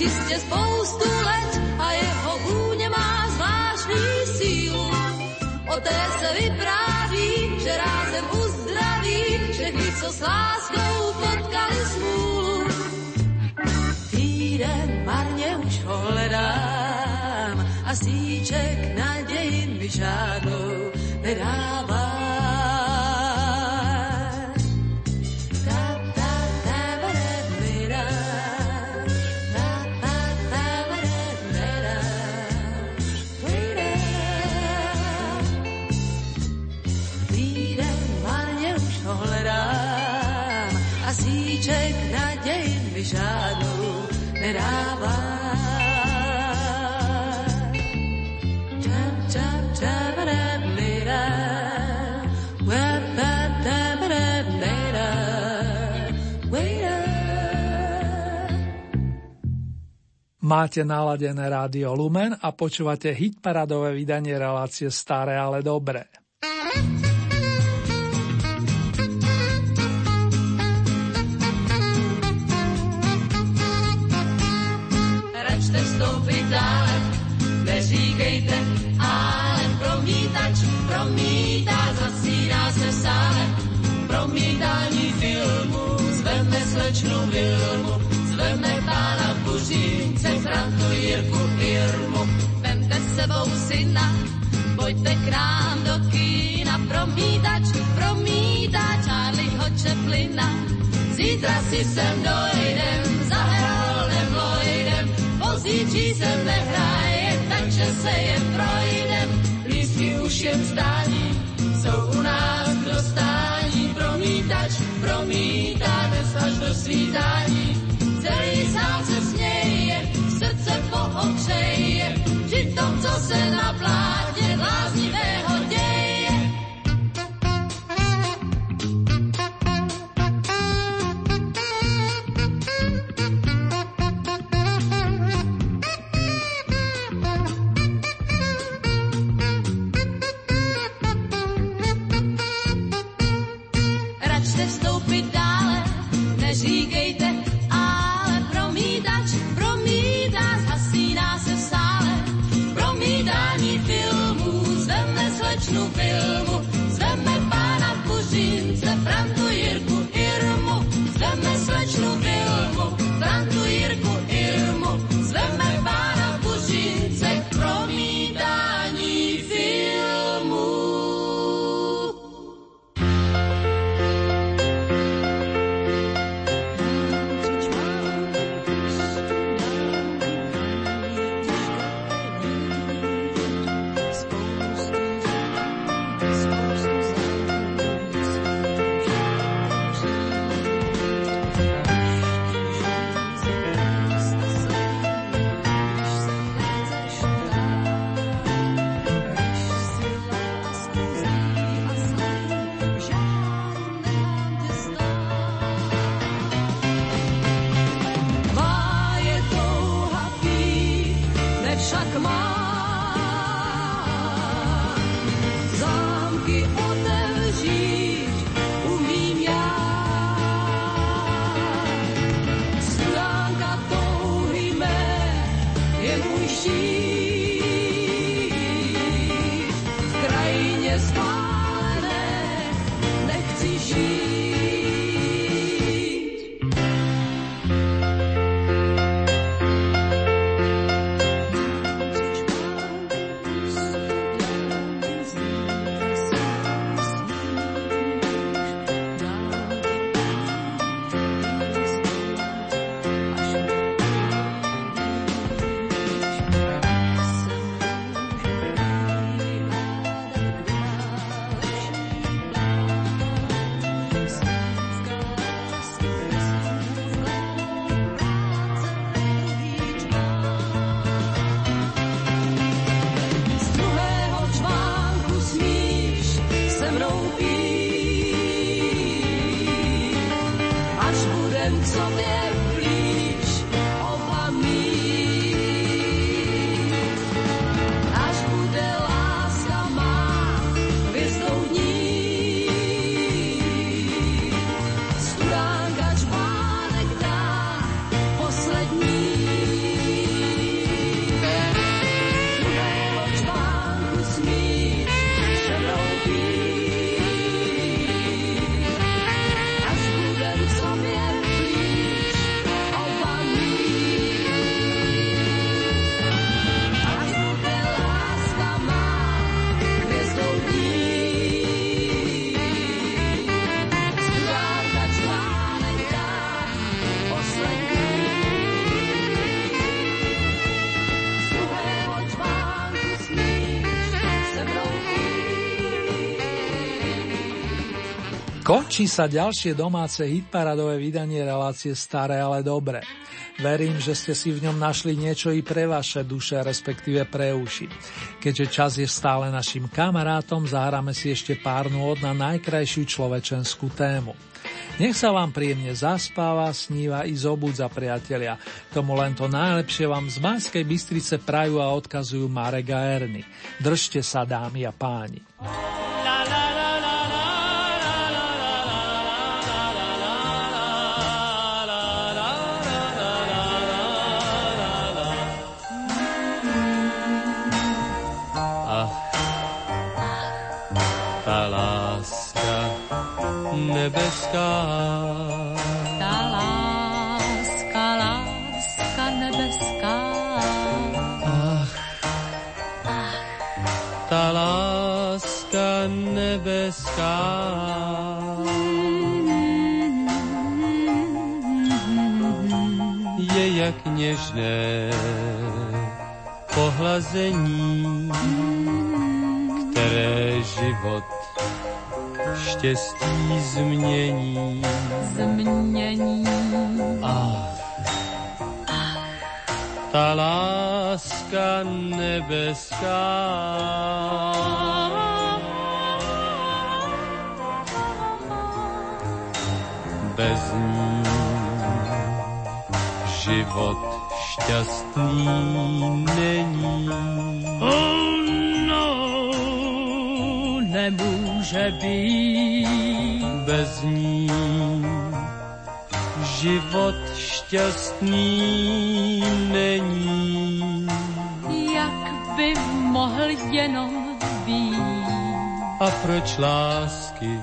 Jistě spoustu let a jeho vůně má zvláštní sílu. O té se vypráví, že rázem uzdraví všechny, co s láskou potkali smůlu. Týden marně už ho hledám a síček naději mi žádnou nedává. Máte naladené rádio Lumen a počúvate hitparadové vydanie relácie Staré, ale dobré. Račte vstoupit dále, neříkejte, ale promítač, promítá, zasíná se v sále. Promítání filmu, zveme slečnu Vilmu, sebou syna, pojďte k nám do kína, promítač, promítá Charlieho Chaplina. Zítra si sem dojdem, za Haroldem Lloydem, pozítří se nehraje, takže se jen projdem. Lístky už jen stání, jsou u nás k dostání, promítač, promítá do svítání. Celý sál se směje, srdce pohokřeje, při tom, co se na plátě bláznivého Končí sa ďalšie domáce hitparadové vydanie relácie Staré, ale dobre. Verím, že ste si v ňom našli niečo i pre vaše duše, respektíve pre uši. Keďže čas je stále našim kamarátom, zahráme si ešte pár nôd na najkrajšiu človečenskú tému. Nech sa vám príjemne zaspáva, sníva i zobudza, priatelia. Tomu len to najlepšie vám z Banskej Bystrice prajú a odkazujú Marek a Erny. Držte sa, dámy a páni. Ta láska, láska nebeská. Ach, ach, ta láska nebeská. Je jak něžné pohlazení, které život štěstí změní. Změní. Ach, ta láska nebeská. Bez ní život šťastný není. Oh nemůže být bez ní život šťastný není. Jak by mohl jenom být? A proč lásky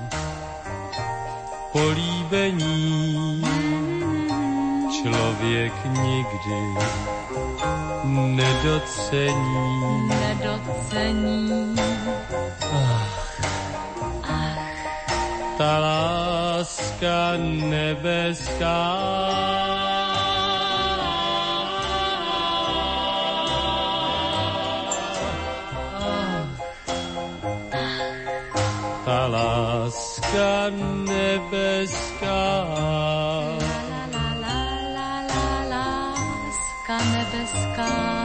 políbení člověk nikdy nedocení. Nedocení. Ta láska nebeská. Ta láska nebeská. La, la, la, la, láska nebeská.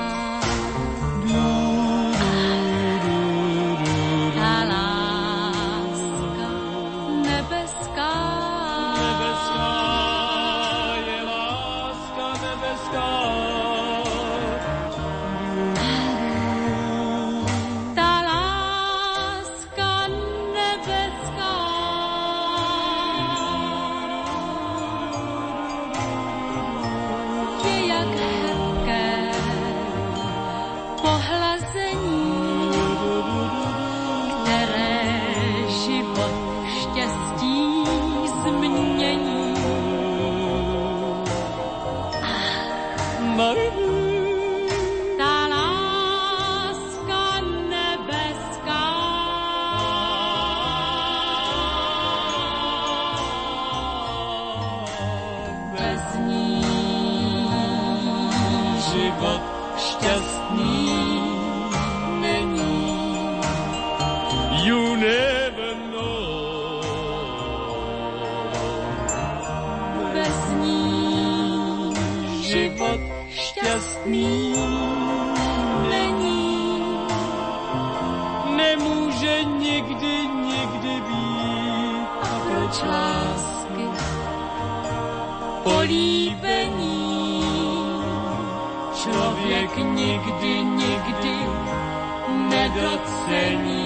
Nedocení.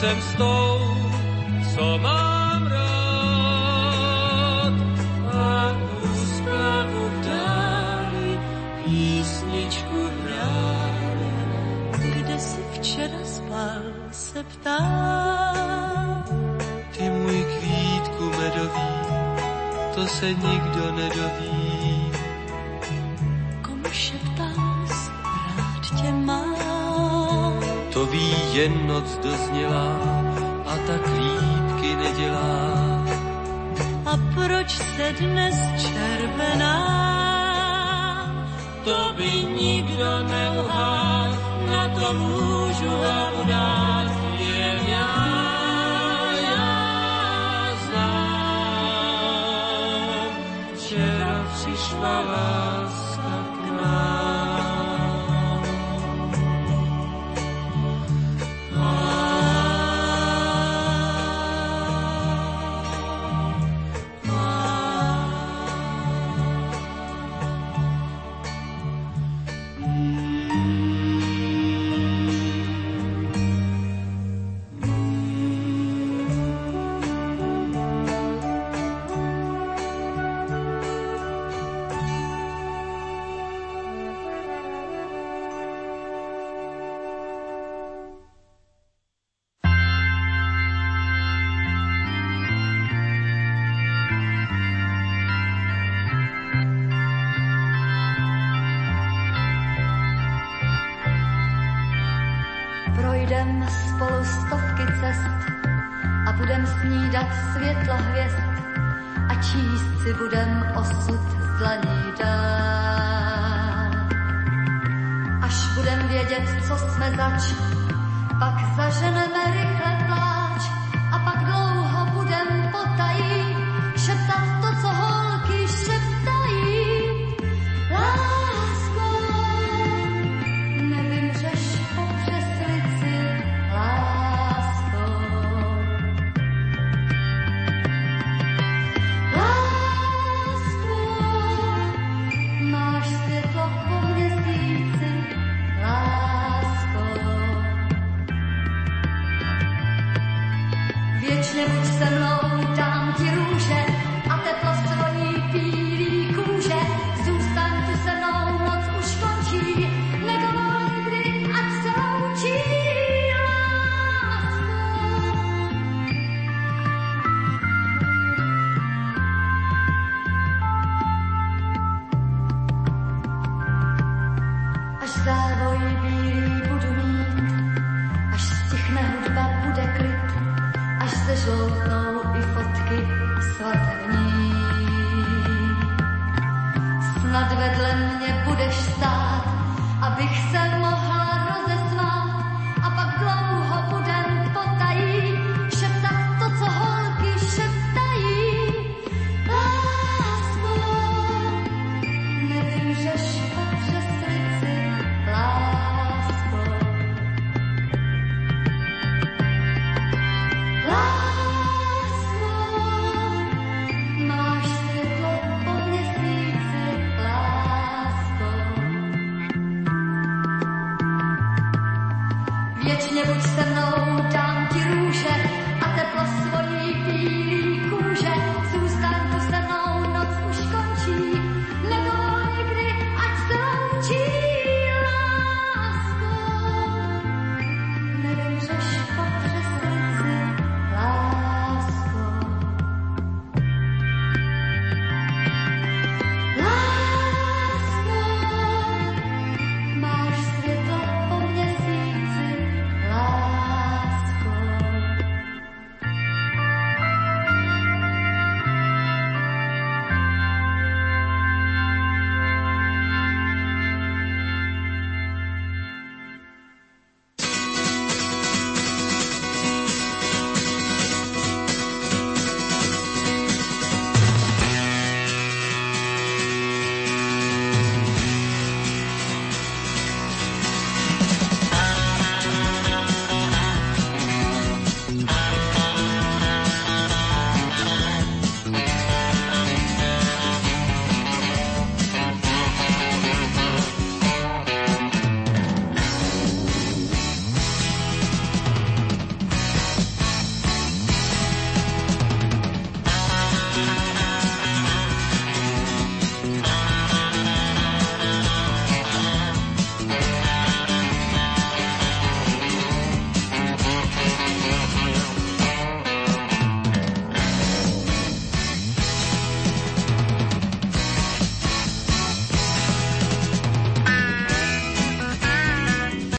chcem s tou, co mám rád. Akú správu dali, písničku hráli, kde si včera spal, se ptám. Ty můj kvítku medový, to se nikdo nedoví to ví jen noc doznělá a tak lípky nedělá. A proč se dnes červená? To by nikdo neuhádl, na to můžu vám dát, jen já. Včera přišla láska k nám.